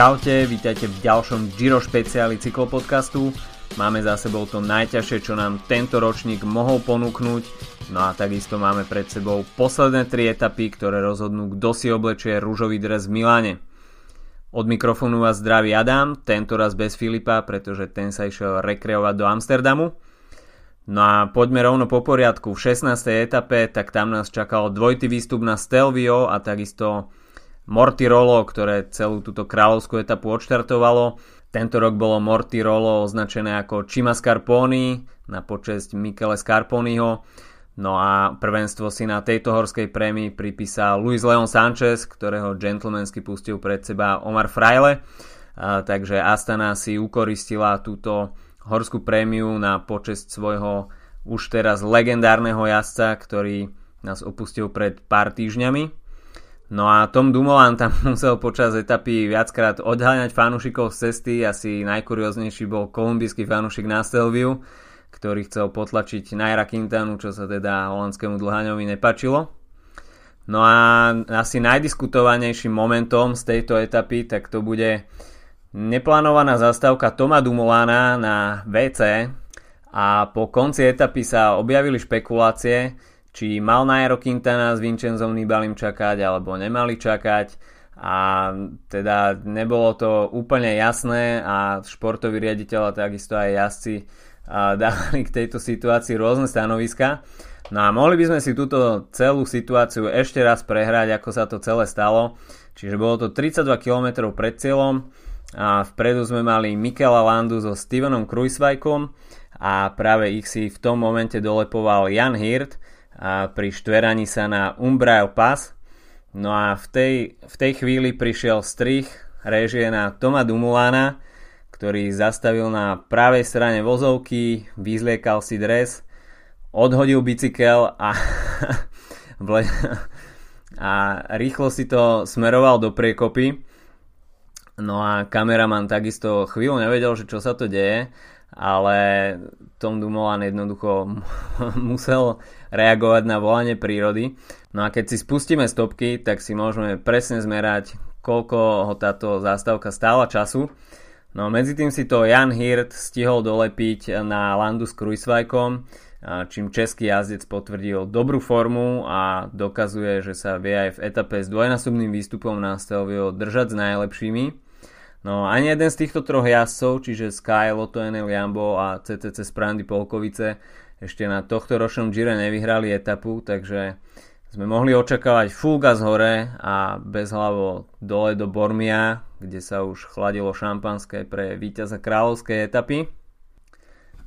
Čaute, vítajte v ďalšom Giro špeciáli cyklopodcastu. Máme za sebou to najťažšie, čo nám tento ročník mohol ponúknuť. No a takisto máme pred sebou posledné tri etapy, ktoré rozhodnú, kto si oblečie rúžový dres v Miláne. Od mikrofónu vás zdraví Adam, tento raz bez Filipa, pretože ten sa išiel rekreovať do Amsterdamu. No a poďme rovno po poriadku. V 16. etape, tak tam nás čakal dvojitý výstup na Stelvio a takisto Mortirolo, ktoré celú túto kráľovskú etapu odštartovalo. Tento rok bolo Mortirolo označené ako Cima Scarponi na počesť Michele Scarponiho. No a prvenstvo si na tejto horskej prémii pripísal Luis Leon Sanchez, ktorého gentlemansky pustil pred seba Omar Fraile. A, takže Astana si ukoristila túto horskú prémiu na počesť svojho už teraz legendárneho jazdca, ktorý nás opustil pred pár týždňami. No a Tom Dumoulin tam musel počas etapy viackrát odháňať fanúšikov z cesty. Asi najkurióznejší bol kolumbijský fanúšik na Stelviu, ktorý chcel potlačiť Naira Quintanu, čo sa teda holandskému dlhaňovi nepačilo. No a asi najdiskutovanejším momentom z tejto etapy, tak to bude neplánovaná zastávka Toma Dumolana na WC a po konci etapy sa objavili špekulácie, či mal Nairo Quintana s Vincenzom Nibalim čakať alebo nemali čakať a teda nebolo to úplne jasné a športový riaditeľ a takisto aj jazdci dávali k tejto situácii rôzne stanoviska. No a mohli by sme si túto celú situáciu ešte raz prehrať, ako sa to celé stalo. Čiže bolo to 32 km pred cieľom a vpredu sme mali Mikela Landu so Stevenom Kruisvajkom a práve ich si v tom momente dolepoval Jan Hirt pri štveraní sa na Umbrail Pass. No a v tej, v tej chvíli prišiel strich režie na Toma Dumulána, ktorý zastavil na pravej strane vozovky, vyzliekal si dres, odhodil bicykel a, a rýchlo si to smeroval do priekopy. No a kameraman takisto chvíľu nevedel, že čo sa to deje ale Tom Dumoulin jednoducho musel reagovať na volanie prírody. No a keď si spustíme stopky, tak si môžeme presne zmerať, koľko ho táto zástavka stála času. No medzi tým si to Jan Hirt stihol dolepiť na landu s Kruisvajkom, čím český jazdec potvrdil dobrú formu a dokazuje, že sa vie aj v etape s dvojnásobným výstupom na Stelvio držať s najlepšími. No ani jeden z týchto troch jazdcov, čiže Sky, Lotto NL Jambo a CCC Sprandy Polkovice ešte na tohto ročnom Gire nevyhrali etapu, takže sme mohli očakávať full gas hore a bez hlavo dole do Bormia, kde sa už chladilo šampanské pre víťaza kráľovskej etapy.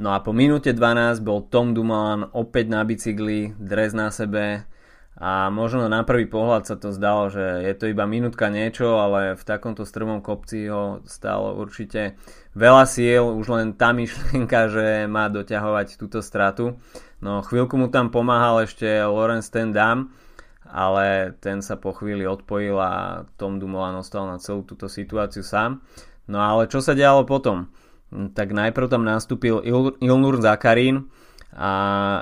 No a po minúte 12 bol Tom Dumoulin opäť na bicykli, dres na sebe, a možno na prvý pohľad sa to zdalo, že je to iba minútka niečo, ale v takomto strmom kopci ho stalo určite veľa síl, už len tá myšlienka, že má doťahovať túto stratu. No chvíľku mu tam pomáhal ešte Lorenz Tendam, ale ten sa po chvíli odpojil a Tom Dumoulin ostal na celú túto situáciu sám. No ale čo sa dialo potom? Tak najprv tam nastúpil Il- Ilnur Zakarín, a,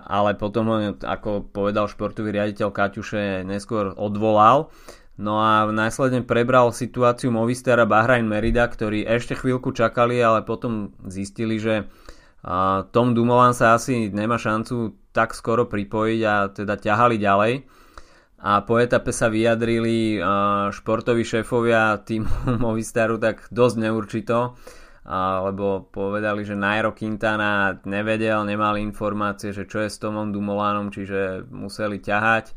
ale potom, ako povedal športový riaditeľ Kaťuše, neskôr odvolal. No a následne prebral situáciu Movistara Bahrain Merida, ktorí ešte chvíľku čakali, ale potom zistili, že Tom Dumoulin sa asi nemá šancu tak skoro pripojiť a teda ťahali ďalej. A po etape sa vyjadrili športoví šéfovia týmu Movistaru tak dosť neurčito lebo povedali, že Nairo Quintana nevedel, nemal informácie, že čo je s Tomom Dumolanom, čiže museli ťahať.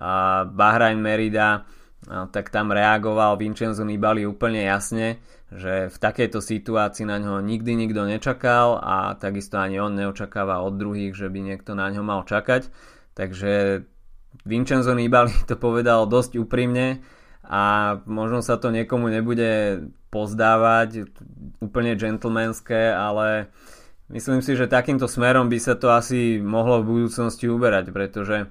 A Bahrain Merida, tak tam reagoval Vincenzo Nibali úplne jasne, že v takejto situácii na ňo nikdy nikto nečakal a takisto ani on neočakáva od druhých, že by niekto na ňo mal čakať. Takže Vincenzo Nibali to povedal dosť úprimne a možno sa to niekomu nebude pozdávať úplne gentlemanské, ale myslím si, že takýmto smerom by sa to asi mohlo v budúcnosti uberať, pretože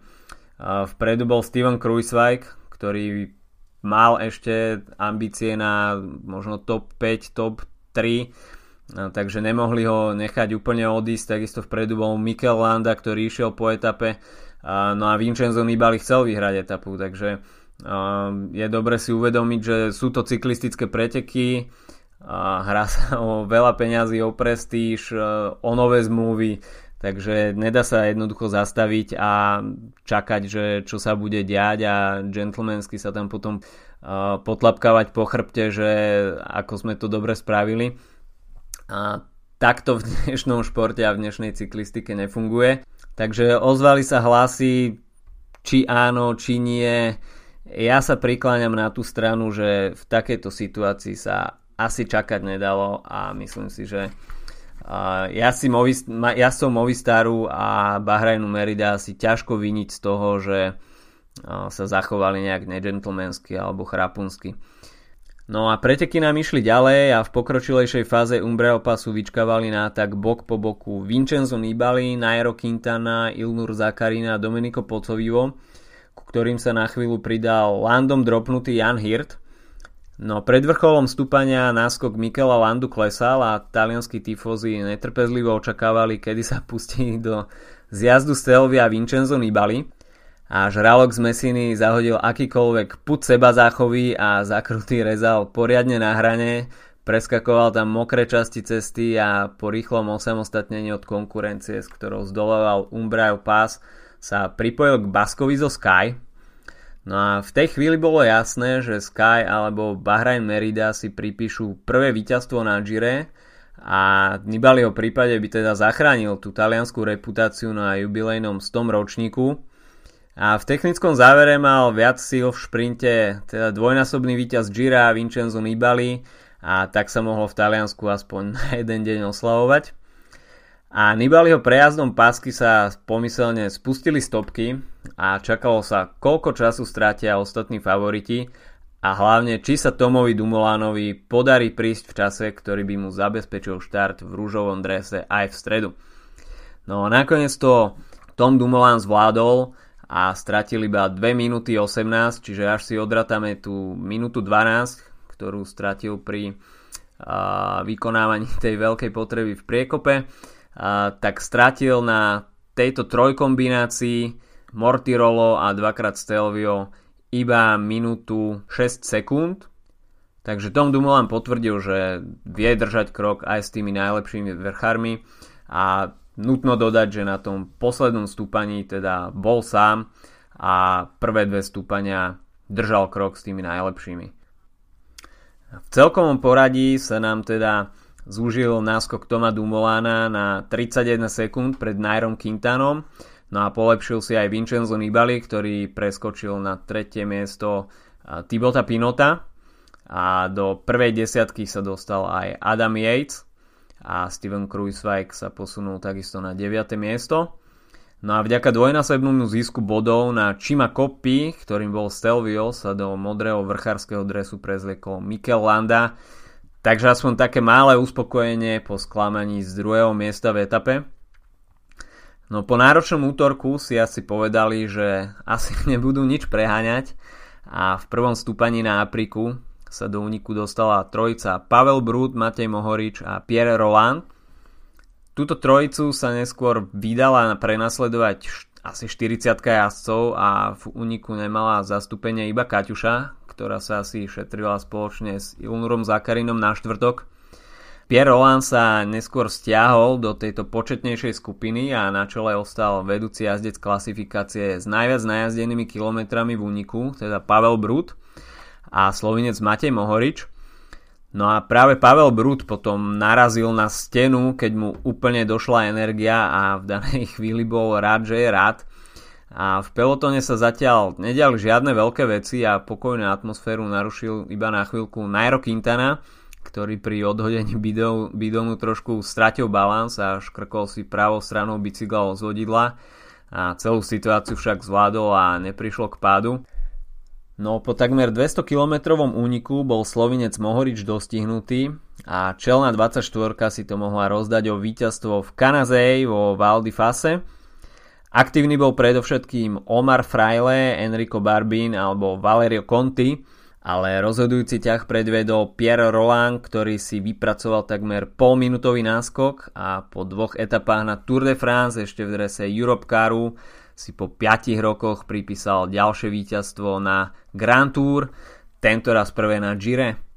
vpredu bol Steven Kruiswijk, ktorý mal ešte ambície na možno top 5, top 3, takže nemohli ho nechať úplne odísť, takisto vpredu bol Mikel Landa, ktorý išiel po etape, no a Vincenzo Nibali chcel vyhrať etapu, takže Je dobre si uvedomiť, že sú to cyklistické preteky, hrá sa o veľa peňazí, o prestíž, o nové zmluvy, takže nedá sa jednoducho zastaviť a čakať, že čo sa bude diať a gentlemansky sa tam potom potlapkávať po chrbte, že ako sme to dobre spravili. A takto v dnešnom športe a v dnešnej cyklistike nefunguje. Takže ozvali sa hlasy, či áno, či nie. Ja sa prikláňam na tú stranu, že v takejto situácii sa asi čakať nedalo a myslím si, že ja, si Movis, ja som Movistaru a Bahrajnu Merida si ťažko viniť z toho, že sa zachovali nejak negentlemensky alebo chrapunsky. No a preteky nám išli ďalej a v pokročilejšej fáze Umbrel pasu vyčkávali na tak bok po boku Vincenzo Nibali, Nairo Quintana, Ilnur Zakarina a Domenico Pocovivo, ktorým sa na chvíľu pridal landom dropnutý Jan Hirt. No pred vrcholom stúpania náskok Mikela Landu klesal a talianskí tifozi netrpezlivo očakávali, kedy sa pustí do zjazdu Stelvia Vincenzo Nibali a žralok z Mesiny zahodil akýkoľvek put seba záchovy a zakrutý rezal poriadne na hrane, preskakoval tam mokré časti cesty a po rýchlom osamostatnení od konkurencie, s ktorou zdoloval Umbrail Pass, sa pripojil k Baskovi zo Sky. No a v tej chvíli bolo jasné, že Sky alebo Bahrain Merida si pripíšu prvé víťazstvo na Gire a Nibaliho prípade by teda zachránil tú taliansku reputáciu na jubilejnom 100 ročníku, a v technickom závere mal viac síl v šprinte, teda dvojnásobný víťaz Gira Vincenzo Nibali a tak sa mohlo v Taliansku aspoň na jeden deň oslavovať. A Nibaliho prejazdom pásky sa pomyselne spustili stopky a čakalo sa, koľko času strátia ostatní favoriti a hlavne, či sa Tomovi Dumolánovi podarí prísť v čase, ktorý by mu zabezpečil štart v rúžovom drese aj v stredu. No a nakoniec to Tom Dumoulin zvládol, a stratil iba 2 minúty 18, čiže až si odratame tú minútu 12, ktorú stratil pri a, vykonávaní tej veľkej potreby v priekope, tak stratil na tejto trojkombinácii Mortirolo a dvakrát Stelvio iba minútu 6 sekúnd, takže Tom Dumoulin potvrdil, že vie držať krok aj s tými najlepšími vrchármi a Nutno dodať, že na tom poslednom stúpaní teda bol sám a prvé dve stúpania držal krok s tými najlepšími. V celkovom poradí sa nám teda zúžil náskok Toma Dumoulana na 31 sekúnd pred Nairom Quintanom, no a polepšil si aj Vincenzo Nibali, ktorý preskočil na tretie miesto Tibota Pinota a do prvej desiatky sa dostal aj Adam Yates a Steven Kruiswijk sa posunul takisto na 9. miesto. No a vďaka dvojnásobnému zisku bodov na Chima Koppi, ktorým bol Stelvio, sa do modrého vrchárskeho dresu prezliekol Mikel Landa, takže aspoň také malé uspokojenie po sklamaní z druhého miesta v etape. No po náročnom útorku si asi povedali, že asi nebudú nič preháňať a v prvom stúpaní na Apriku sa do úniku dostala trojica Pavel Brut, Matej Mohorič a Pierre Roland. Túto trojicu sa neskôr vydala prenasledovať asi 40 jazdcov a v úniku nemala zastúpenie iba Kaťuša, ktorá sa asi šetrila spoločne s Ilnurom Zakarinom na štvrtok. Pierre Roland sa neskôr stiahol do tejto početnejšej skupiny a na čele ostal vedúci jazdec klasifikácie s najviac najazdenými kilometrami v úniku, teda Pavel Brut a slovinec Matej Mohorič. No a práve Pavel Brut potom narazil na stenu, keď mu úplne došla energia a v danej chvíli bol rád, že je rád. A v pelotone sa zatiaľ nediali žiadne veľké veci a pokojnú atmosféru narušil iba na chvíľku Nairo Quintana, ktorý pri odhodení bidonu trošku stratil balans a škrkol si pravou stranou bicykla z vodidla a celú situáciu však zvládol a neprišlo k pádu. No po takmer 200 km úniku bol Slovinec Mohorič dostihnutý a čelná 24 si to mohla rozdať o víťazstvo v Kanazej vo Val di Fase. Aktívny bol predovšetkým Omar Fraile, Enrico Barbín alebo Valerio Conti, ale rozhodujúci ťah predvedol Pierre Roland, ktorý si vypracoval takmer polminútový náskok a po dvoch etapách na Tour de France ešte v drese Europe Caru si po 5 rokoch pripísal ďalšie víťazstvo na Grand Tour, tento raz prvé na Gire.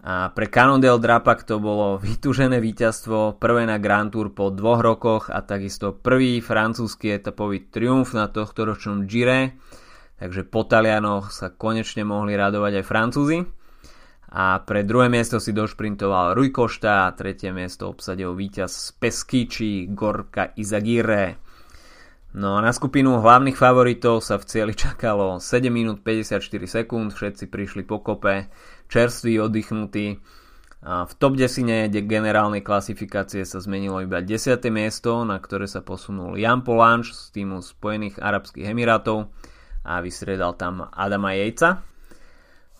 A pre Cannondale Drapak to bolo vytúžené víťazstvo, prvé na Grand Tour po dvoch rokoch a takisto prvý francúzsky etapový triumf na tohto ročnom Gire. Takže po Talianoch sa konečne mohli radovať aj Francúzi. A pre druhé miesto si došprintoval Rui Košta a tretie miesto obsadil víťaz Peskyči Gorka Izagirre. No a na skupinu hlavných favoritov sa v cieli čakalo 7 minút 54 sekúnd, všetci prišli po kope, čerství, oddychnutí. A v top 10 generálnej klasifikácie sa zmenilo iba 10. miesto, na ktoré sa posunul Jan Polanč z týmu Spojených Arabských Emirátov a vystredal tam Adama Jejca.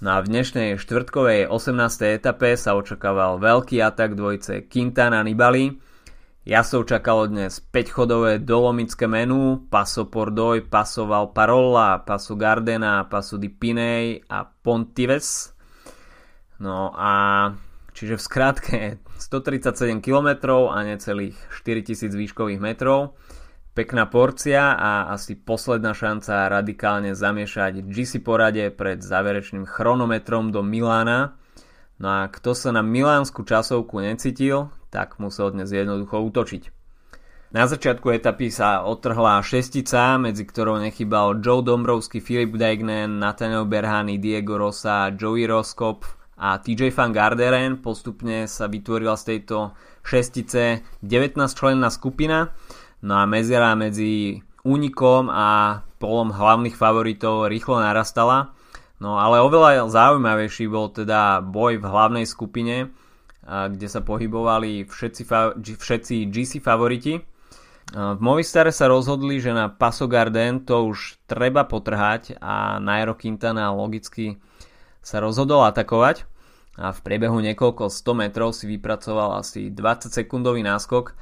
No a v dnešnej štvrtkovej 18. etape sa očakával veľký atak dvojce Quintana Nibali, Jasov čakalo dnes 5-chodové dolomické menu, Paso Pordoj, Paso Valparolla, Paso Gardena, Paso di Pinei a Pontives. No a čiže v skratke 137 km a necelých 4000 výškových metrov. Pekná porcia a asi posledná šanca radikálne zamiešať GC porade pred záverečným chronometrom do Milána. No a kto sa na milánsku časovku necítil, tak musel dnes jednoducho útočiť. Na začiatku etapy sa otrhla šestica, medzi ktorou nechybal Joe Dombrovský, Filip Degnen, Nathaniel Berhany, Diego Rosa, Joey Roskop a TJ Van Garderen. Postupne sa vytvorila z tejto šestice 19 členná skupina. No a mezera medzi únikom a polom hlavných favoritov rýchlo narastala. No ale oveľa zaujímavejší bol teda boj v hlavnej skupine, kde sa pohybovali všetci, všetci GC favoriti. V Movistare sa rozhodli, že na Paso Garden to už treba potrhať a Nairo Quintana logicky sa rozhodol atakovať a v priebehu niekoľko 100 metrov si vypracoval asi 20 sekundový náskok.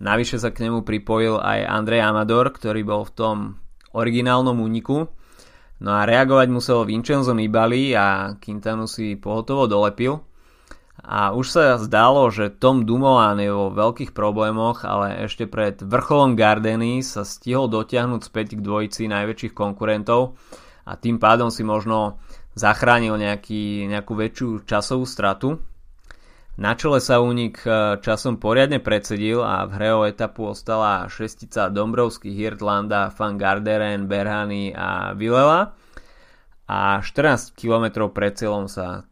Navyše sa k nemu pripojil aj Andrej Amador, ktorý bol v tom originálnom úniku. No a reagovať musel Vincenzo Nibali a Quintanu si pohotovo dolepil. A už sa zdalo, že Tom Dumoulin je vo veľkých problémoch, ale ešte pred vrcholom Gardeny sa stihol dotiahnuť späť k dvojici najväčších konkurentov a tým pádom si možno zachránil nejaký, nejakú väčšiu časovú stratu. Na čele sa únik e, časom poriadne predsedil a v hre o etapu ostala šestica Dombrovský, Hirtlanda, Van Garderen, Berhany a Vilela a 14 km pred cieľom sa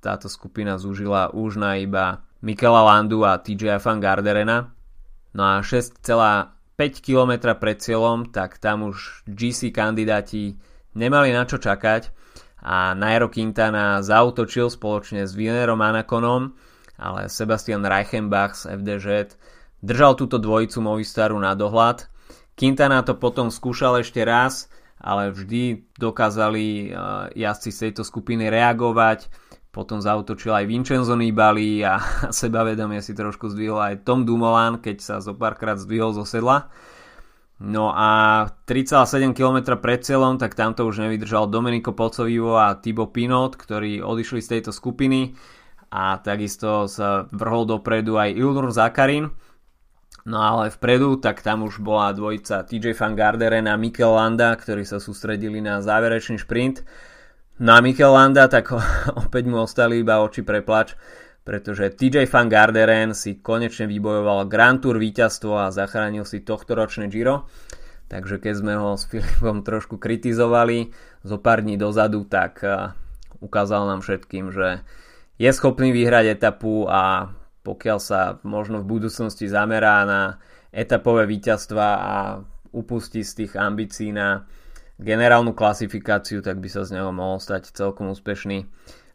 táto skupina zúžila už na iba Mikela Landu a TJ Van Garderena. No a 6,5 km pred cieľom, tak tam už GC kandidáti nemali na čo čakať a Nairo Quintana zautočil spoločne s Vinerom Anakonom, ale Sebastian Reichenbach z FDŽ držal túto dvojicu Movistaru na dohľad. Quintana to potom skúšal ešte raz, ale vždy dokázali eh, jazdci z tejto skupiny reagovať potom zautočil aj Vincenzo Nibali a sebavedomie si trošku zdvihol aj Tom Dumoulin, keď sa zo párkrát zdvihol zo sedla. No a 3,7 km pred cieľom, tak tamto už nevydržal Domenico Pocovivo a Thibaut Pinot, ktorí odišli z tejto skupiny. A takisto sa vrhol dopredu aj Ilnur Zakarin. No ale vpredu, tak tam už bola dvojica TJ Van Garderen a Mikel Landa, ktorí sa sústredili na záverečný šprint. Na Mikel Landa, tak opäť mu ostali iba oči preplač, pretože TJ Van Garderen si konečne vybojoval Grand Tour víťazstvo a zachránil si tohto ročné Giro. Takže keď sme ho s Filipom trošku kritizovali zo pár dní dozadu, tak ukázal nám všetkým, že je schopný vyhrať etapu a pokiaľ sa možno v budúcnosti zamerá na etapové víťazstva a upustí z tých ambícií na generálnu klasifikáciu, tak by sa z neho mohol stať celkom úspešný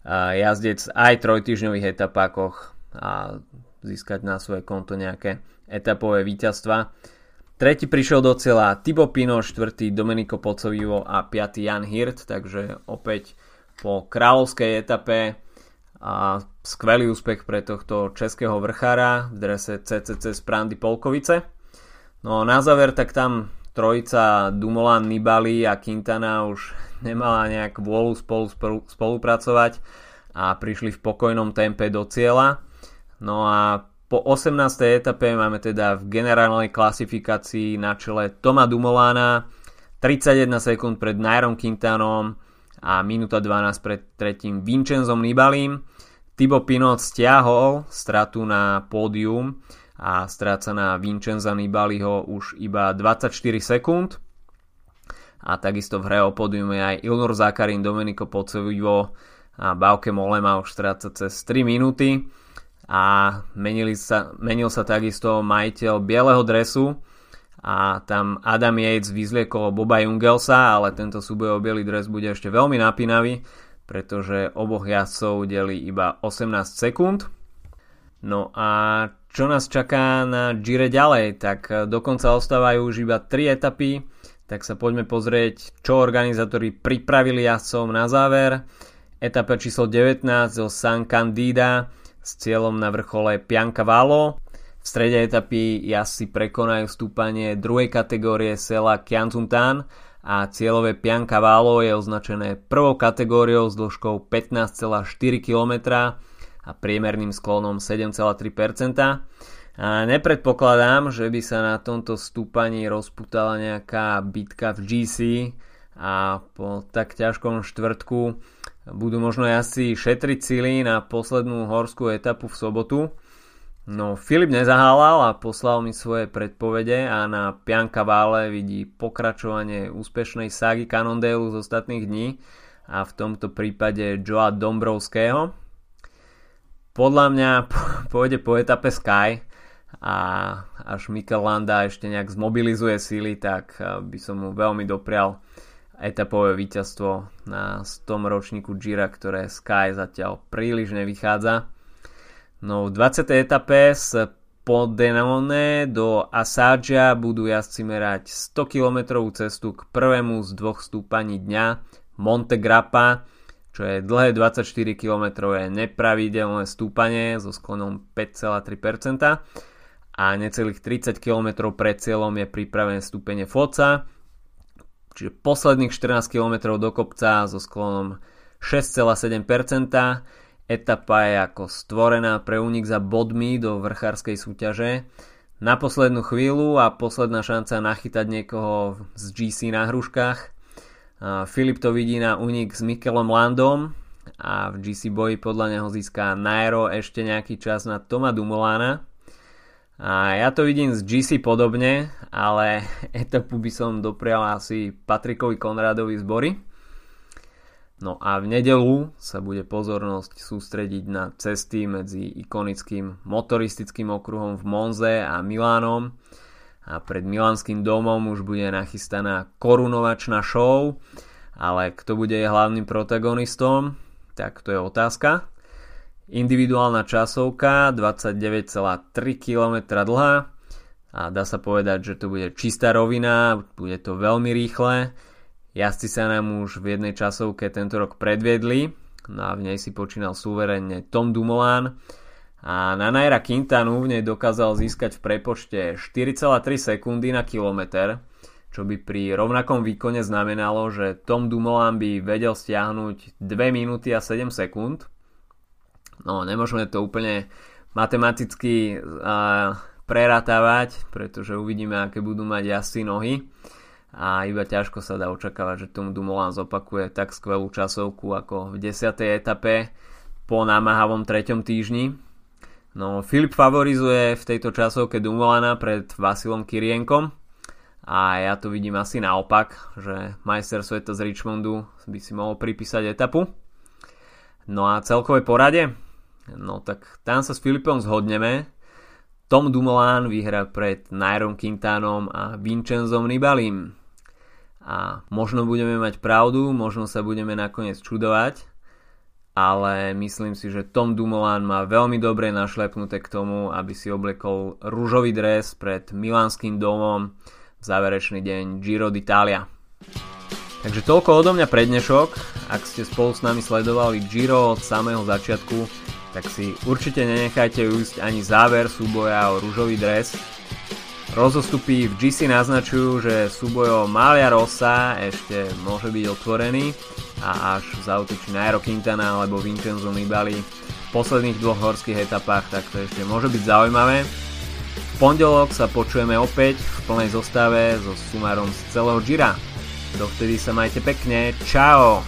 jazdec aj trojtyžňových etapákoch a získať na svoje konto nejaké etapové víťazstva. Tretí prišiel do cieľa Tibo Pino, štvrtý Domenico Pocovivo a piatý Jan Hirt, takže opäť po kráľovskej etape a skvelý úspech pre tohto českého vrchára v drese CCC z Prandy Polkovice. No na záver tak tam trojica Dumoulin, Nibali a Quintana už nemala nejak vôľu spolu, spolupracovať a prišli v pokojnom tempe do cieľa. No a Po 18. etape máme teda v generálnej klasifikácii na čele Toma Dumolána 31 sekúnd pred Nairom Quintanom a minúta 12 pred tretím Vincenzom Nibalim. Tibo Pinot stiahol stratu na pódium a stráca na Vincenza Nibaliho už iba 24 sekúnd. A takisto v hre o pódium je aj Ilnur Zakarin, Domenico Pocevivo a Bauke Molema už stráca cez 3 minúty a menili sa, menil sa takisto majiteľ bieleho dresu a tam Adam Yates vyzliekol Boba Jungelsa, ale tento súboj o biely dres bude ešte veľmi napínavý, pretože oboch jazdcov delí iba 18 sekúnd. No a čo nás čaká na Gire ďalej, tak dokonca ostávajú už iba 3 etapy, tak sa poďme pozrieť, čo organizátori pripravili jazdcov na záver. Etapa číslo 19 zo San Candida s cieľom na vrchole Piancavallo. V strede etapy jazdci prekonajú stúpanie druhej kategórie sela Kiantuntan a cieľové Piancavallo je označené prvou kategóriou s dĺžkou 15,4 km a priemerným sklonom 7,3%. A nepredpokladám, že by sa na tomto stúpaní rozputala nejaká bitka v GC a po tak ťažkom štvrtku budú možno asi šetriť sily na poslednú horskú etapu v sobotu. No Filip nezahálal a poslal mi svoje predpovede a na Pianka Vále vidí pokračovanie úspešnej ságy Cannondale z ostatných dní a v tomto prípade Joa Dombrovského. Podľa mňa pôjde po etape Sky a až Mikel Landa ešte nejak zmobilizuje síly, tak eh, by som mu veľmi doprial etapové víťazstvo na 100 ročníku Gira, ktoré Sky zatiaľ príliš nevychádza. No v 20. etape z Podenone do Asadžia budú jazdci merať 100 km cestu k prvému z dvoch stúpaní dňa Monte Grappa, čo je dlhé 24 km nepravidelné stúpanie so sklonom 5,3% a necelých 30 km pred cieľom je pripravené stúpenie Foca, čiže posledných 14 km do kopca so sklonom 6,7%. Etapa je ako stvorená pre únik za bodmi do vrchárskej súťaže. Na poslednú chvíľu a posledná šanca nachytať niekoho z GC na hruškách. Filip to vidí na únik s Mikelom Landom a v GC boji podľa neho získa Nairo ešte nejaký čas na Toma Dumoulana. A ja to vidím z GC podobne, ale etapu by som doprial asi Patrikovi Konradovi z Bory. No a v nedelu sa bude pozornosť sústrediť na cesty medzi ikonickým motoristickým okruhom v Monze a Milánom. A pred Milánskym domom už bude nachystaná korunovačná show, ale kto bude hlavným protagonistom, tak to je otázka. Individuálna časovka 29,3 km dlhá a dá sa povedať, že to bude čistá rovina, bude to veľmi rýchle. Jazdci sa nám už v jednej časovke tento rok predviedli, no a v nej si počínal súverenne Tom Dumoulin a na Naira Quintanu v nej dokázal získať v prepočte 4,3 sekundy na kilometr, čo by pri rovnakom výkone znamenalo, že Tom Dumoulin by vedel stiahnuť 2 minúty a 7 sekúnd, No, nemôžeme to úplne matematicky uh, preratávať, pretože uvidíme, aké budú mať jazdci nohy a iba ťažko sa dá očakávať, že tomu Dumoulin zopakuje tak skvelú časovku ako v 10. etape po námahavom 3. týždni. No, Filip favorizuje v tejto časovke Dumoulina pred Vasilom Kirienkom a ja to vidím asi naopak, že majster sveta z Richmondu by si mohol pripísať etapu. No a celkové porade No tak tam sa s Filipom zhodneme. Tom Dumoulin vyhrá pred Nairom Quintanom a Vincenzom Nibalim. A možno budeme mať pravdu, možno sa budeme nakoniec čudovať, ale myslím si, že Tom Dumoulin má veľmi dobre našlepnuté k tomu, aby si oblekol rúžový dres pred Milánskym domom v záverečný deň Giro d'Italia. Takže toľko odo mňa pre dnešok. Ak ste spolu s nami sledovali Giro od samého začiatku, tak si určite nenechajte ujsť ani záver súboja o rúžový dres. Rozostupy v GC naznačujú, že súboj o Malia Rossa ešte môže byť otvorený a až zautočí Nairo Quintana alebo Vincenzo Nibali v posledných dvoch horských etapách, tak to ešte môže byť zaujímavé. V pondelok sa počujeme opäť v plnej zostave so sumárom z celého Gira. Dovtedy sa majte pekne, čau!